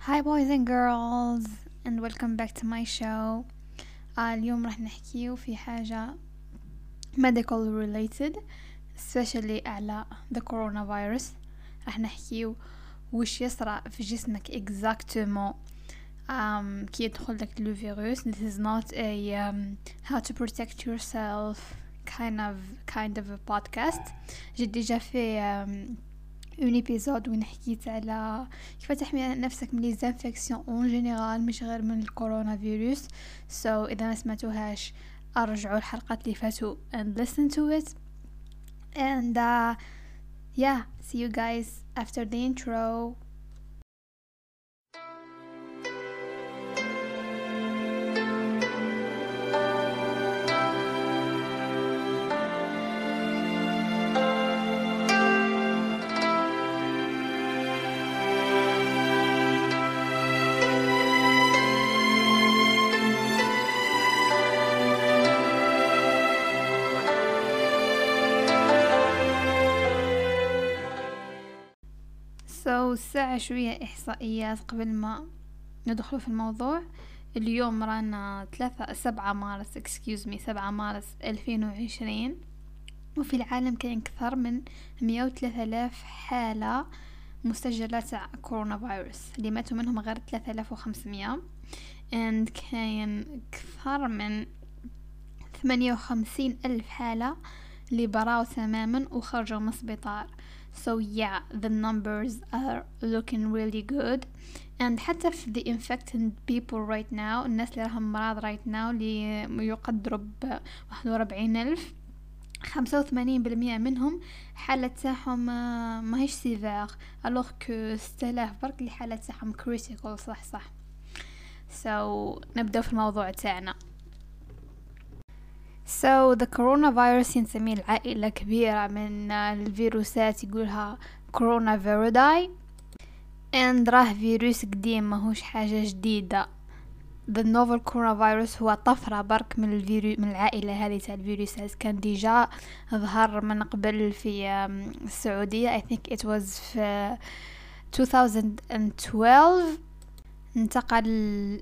Hi boys and girls and welcome back to my show آه اليوم راح نحكي في حاجة medical related especially على the coronavirus راح نحكي وش يصرى في جسمك exactement um, كي يدخل لك الفيروس this is not a um, how to protect yourself kind of kind of a podcast j'ai déjà fait um, un épisode وين حكيت على كيف تحمي نفسك من les infections en général مش غير من الكورونا فيروس so so, اذا ما سمعتوهاش ارجعوا الحلقات اللي فاتوا and listen to it. And uh, yeah see you guys after the intro. سو شوية إحصائيات قبل ما ندخل في الموضوع. اليوم رانا ثلاثة سبعة مارس excuse me سبعة مارس ألفين وعشرين. وفي العالم كاين أكثر من مية وثلاثة آلاف حالة مسجلة تاع كورونا فيروس. اللي ماتوا منهم غير ثلاثة آلاف وخمسمية and كاين أكثر من ثمانية وخمسين ألف حالة اللي براو تماما وخرجوا من السبيطار. So yeah the numbers are looking really good. And حتى في the infected people right now الناس اللي راهم مرض right now اللي يقدروا بواحد وربعين ألف خمسة وثمانين بالمية منهم حالة تاعهم ما هيش sévère. alors que ستلاف برك اللي حالة تاعهم critical صح صح. So نبدأ في الموضوع تاعنا. So the coronavirus ينسميه العائلة كبيرة من الفيروسات يقولها coronaviridae and راه فيروس قديم ماهوش حاجة جديدة. The novel coronavirus هو طفرة برك من الفيرو من العائلة هذه تاع الفيروسات. كان déjà ظهر من قبل في السعودية. I think it was في 2012 انتقل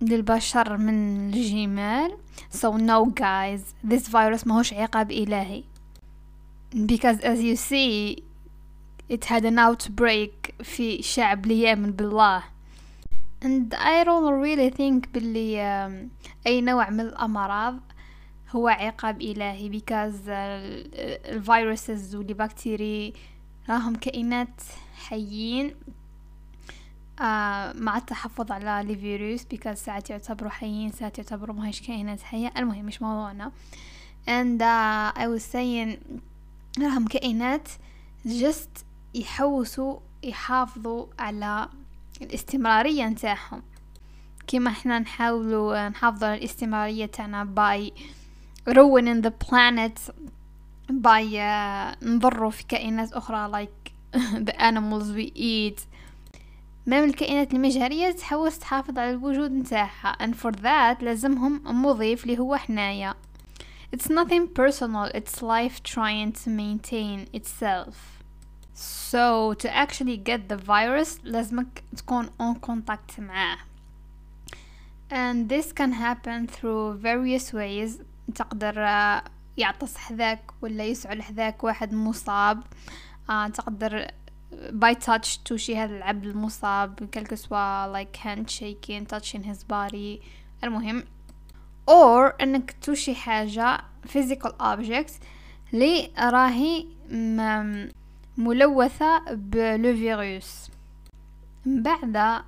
للبشر من الجمال. So no guys this virus ماهوش عقاب إلهي. Because as you see it had an outbreak في شعب ليامن بالله. And I don't really think باللي أي نوع من الأمراض هو عقاب إلهي. Because الفيروسز والبكتيري راهم كائنات حيين آه مع التحفظ على الفيروس بيكاز ساعات يعتبروا حيين ساعات يعتبروا ماهيش كائنات حية المهم مش موضوعنا؟ And uh, I was saying راهم كائنات just يحوسوا يحافظوا على الاستمرارية نتاعهم. كيما إحنا نحاولوا نحافظوا على الاستمرارية تاعنا by ruining the planet by uh, نضروا في كائنات أخرى like the animals we eat. ما من الكائنات المجهرية تحوس تحافظ على الوجود نتاعها and for that لازمهم مضيف اللي هو حنايا it's nothing personal it's life trying to maintain itself so to actually get the virus لازمك تكون on contact معاه and this can happen through various ways تقدر يعطس حذاك ولا يسعل حذاك واحد مصاب آه تقدر by touch توشي هذا العبد المصاب quel que soit like handshaking touching his body. المهم or إنك توشي حاجة physical object لي راهي ملوثة بالفيروس من بعد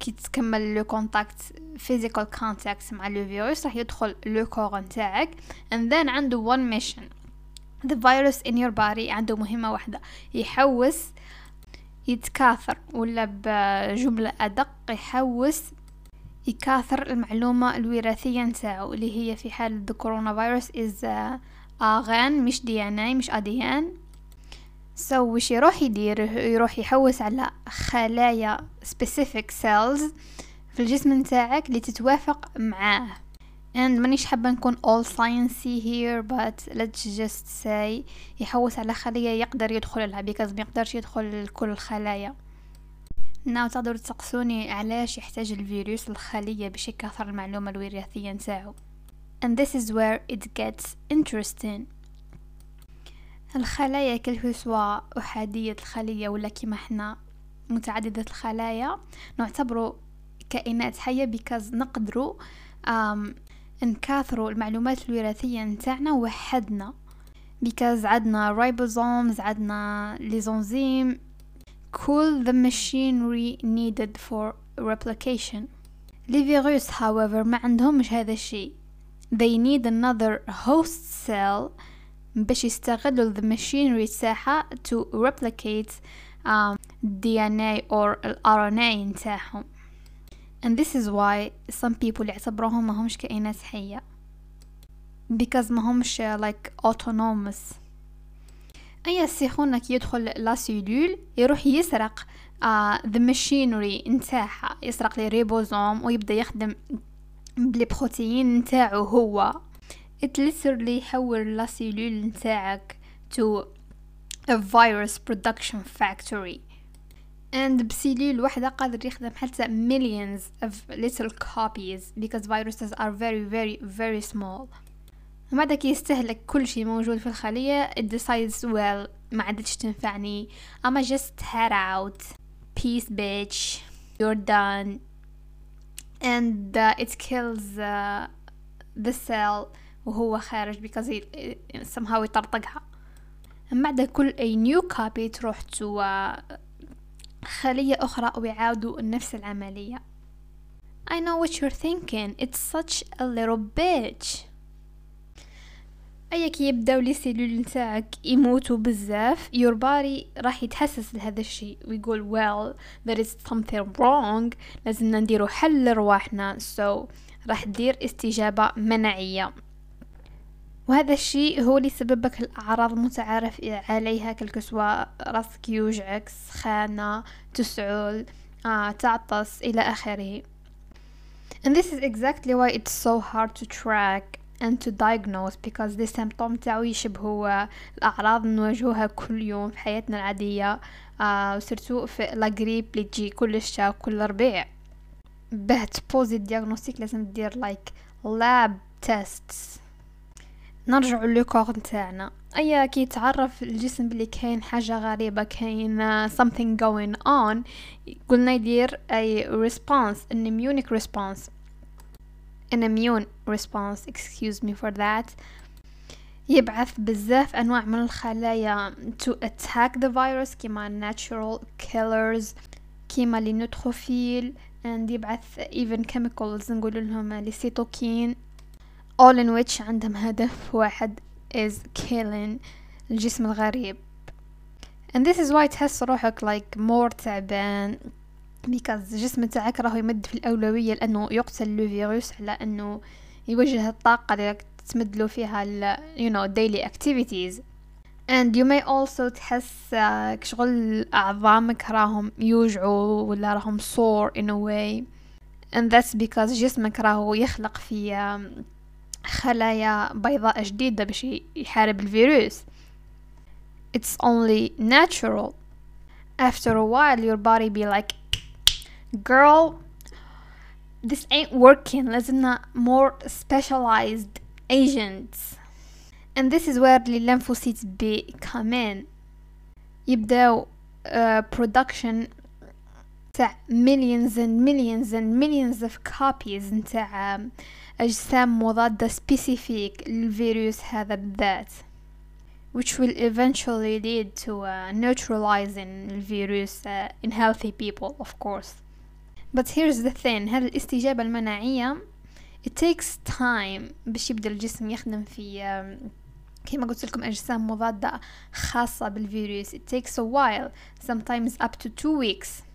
كي تكمل le contact physical contact مع الفيروس راح يدخل le corps نتاعك. And then عنده one mission. The virus in your body عنده مهمة واحدة يحوس يتكاثر ولا بجملة أدق يحوس يكاثر المعلومة الوراثية نتاعو اللي هي في حال the coronavirus is آغان مش دي ان اي مش اديان سو so, وش يروح يدير؟ يروح يحوس على خلايا specific cells في الجسم نتاعك اللي تتوافق معاه. And مانيش حابة نكون all sciencey here but let's just say يحوس على خلية يقدر يدخل لها because يقدرش يدخل لكل الخلايا ناو تقدروا تسقسوني علاش يحتاج الفيروس الخلية باش يكاثر المعلومة الوراثية نتاعو. And this is where it gets interesting. الخلايا كل سواء أحادية الخلية ولا كيما إحنا متعددة الخلايا نعتبره كائنات حية because نقدروا um, نكاثروا المعلومات الوراثية نتاعنا وحدنا because عندنا ribosomes عندنا ليزونزيم كل the machinery needed for replication لي فيروس however ما عندهمش هذا الشيء they need another host cell باش يستغلوا the machinery تاعها to replicate um, DNA or ال RNA نتاعهم and this is why some people يعتبروهم ما همش كائنات حية. Because ما همش like autonomous. أي سيخونك يدخل la cellule يروح يسرق uh, the machinery نتاعها. يسرق les ribosomes ويبدأ يخدم ب les protéines نتاعو هو. It literally يحول la cellule نتاعك to a virus production factory. and بسيلول واحدة قادر يخدم حتى millions of little copies because viruses are very very very small وبعد كي يستهلك كل شيء موجود في الخلية it decides well ما عادتش تنفعني I'ma just head out peace bitch you're done and uh, it kills uh, the cell وهو خارج because he somehow يطرطقها بعد كل أي new copy تروح to uh, خلية أخرى ويعاودوا نفس العملية. I know what you're thinking. It's such a little bitch. أياك يبداو لي سيلول نتاعك يموتوا بزاف. Your body راح يتحسس لهذا الشيء. ويقول well there is something wrong. لازمنا نديرو حل لرواحنا. So راح دير استجابة مناعية وهذا الشيء هو اللي سببك الأعراض المتعارف عليها كالكسوة راسك يوجعك سخانة تسعل آه، تعطس إلى آخره. And this is exactly why it's so hard to track and to diagnose because the symptom تاعو يشبهوا الأعراض نواجهوها كل يوم في حياتنا العادية آه و surtout في la grippe اللي تجي كل شتا كل ربيع به تبوزي ال diagnostic لازم دير like lab tests. نرجع لل corps نتاعنا. اي كي تعرف الجسم بلي كاين حاجة غريبة كاين something going on قلنا يدير أي response an immune response. An immune response excuse me for that. يبعث بزاف أنواع من الخلايا to attack the virus كيما natural killers كيما les neutrophiles and يبعث even chemicals نقول لهم ال cytokines all in which عندهم هدف واحد is killing الجسم الغريب. And this is why تحس روحك like more تعبان because الجسم تاعك راهو يمد في الأولوية لأنه يقتل le virus على أنه يوجه الطاقة اللي تمد له فيها ال you know daily activities. And you may also تحس كشغل أعظامك راهم يوجعوا ولا راهم sore in a way. And that's because جسمك راهو يخلق في خلايا بيضاء جديدة باش يحارب الفيروس it's only natural after a while your body be like girl this ain't working لازمنا more specialized agents and this is where the lymphocytes be come in يبداو uh, production تاع millions and millions and millions of copies نتاع أجسام مضادة specific للفيروس هذا بالذات which will eventually lead to uh, neutralizing الفيروس uh, in healthy people of course but here's the thing هذه الاستجابة المناعية it takes time باش يبدأ الجسم يخدم في كما قلت لكم أجسام مضادة خاصة بالفيروس it takes a while sometimes up to two weeks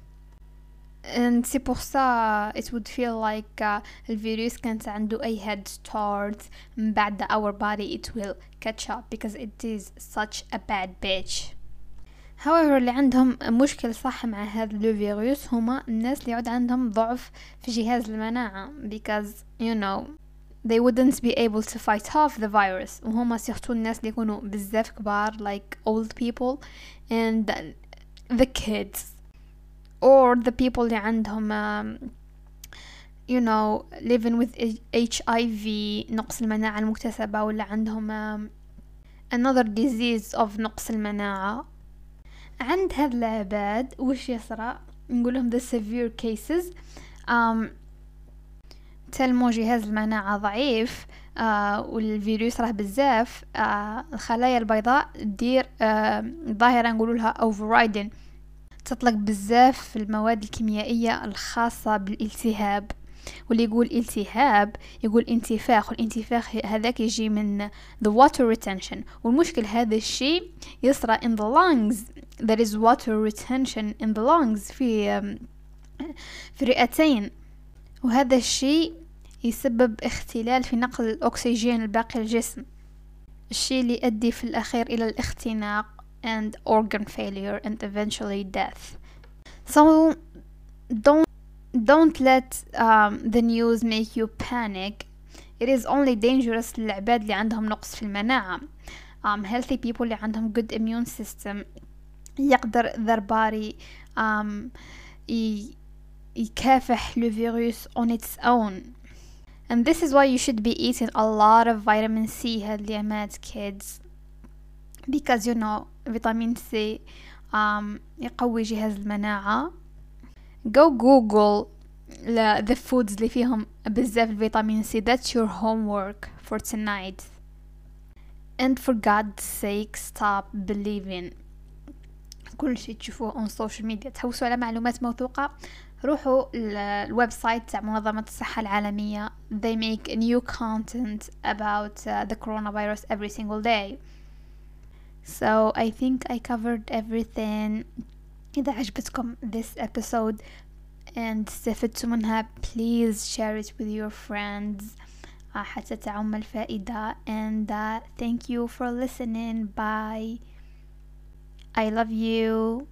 and c'est pour ça it would feel like uh, الفيروس كانت عنده أي head start من بعد our body it will catch up because it is such a bad bitch however اللي عندهم مشكل صح مع هذا الفيروس هما الناس اللي يعود عندهم ضعف في جهاز المناعة because you know they wouldn't be able to fight off the virus وهما سيختو الناس اللي يكونوا بزاف كبار like old people and the kids Or the people اللي عندهم um, you know living with HIV نقص المناعة المكتسبة ولا عندهم um, another disease of نقص المناعة. عند هاد العباد وش يصرى؟ نقولهم the severe cases. Um, تلمو جهاز المناعة ضعيف آه والفيروس راه بزاف آه الخلايا البيضاء دير آه ظاهرة نقولوا لها overriding. تطلق بزاف المواد الكيميائية الخاصة بالالتهاب. واللي يقول التهاب يقول انتفاخ والانتفاخ هذاك يجي من the water retention. والمشكل هذا الشيء يصرى in the lungs. There is water retention in the lungs في في الرئتين وهذا الشيء يسبب اختلال في نقل الأكسجين الباقي الجسم الشيء اللي يؤدي في الأخير إلى الاختناق. and organ failure and eventually death so don't don't let um, the news make you panic it is only dangerous للعباد اللي عندهم نقص في المناعة um, healthy people اللي عندهم good immune system يقدر their body um, يكافح le virus on its own and this is why you should be eating a lot of vitamin C هاليامات kids Because you know فيتامين C um, يقوي جهاز المناعة go google the foods اللي فيهم بزاف الفيتامين C that's your homework for tonight and for God's sake stop believing كل شيء تشوفوه on social media تحوسوا على معلومات موثوقة روحوا ال website تاع منظمة الصحة العالمية they make new content about uh, the coronavirus every single day so I think I covered everything إذا عجبتكم this episode and استفدتوا منها please share it with your friends حتى تعم الفائدة and uh, thank you for listening bye I love you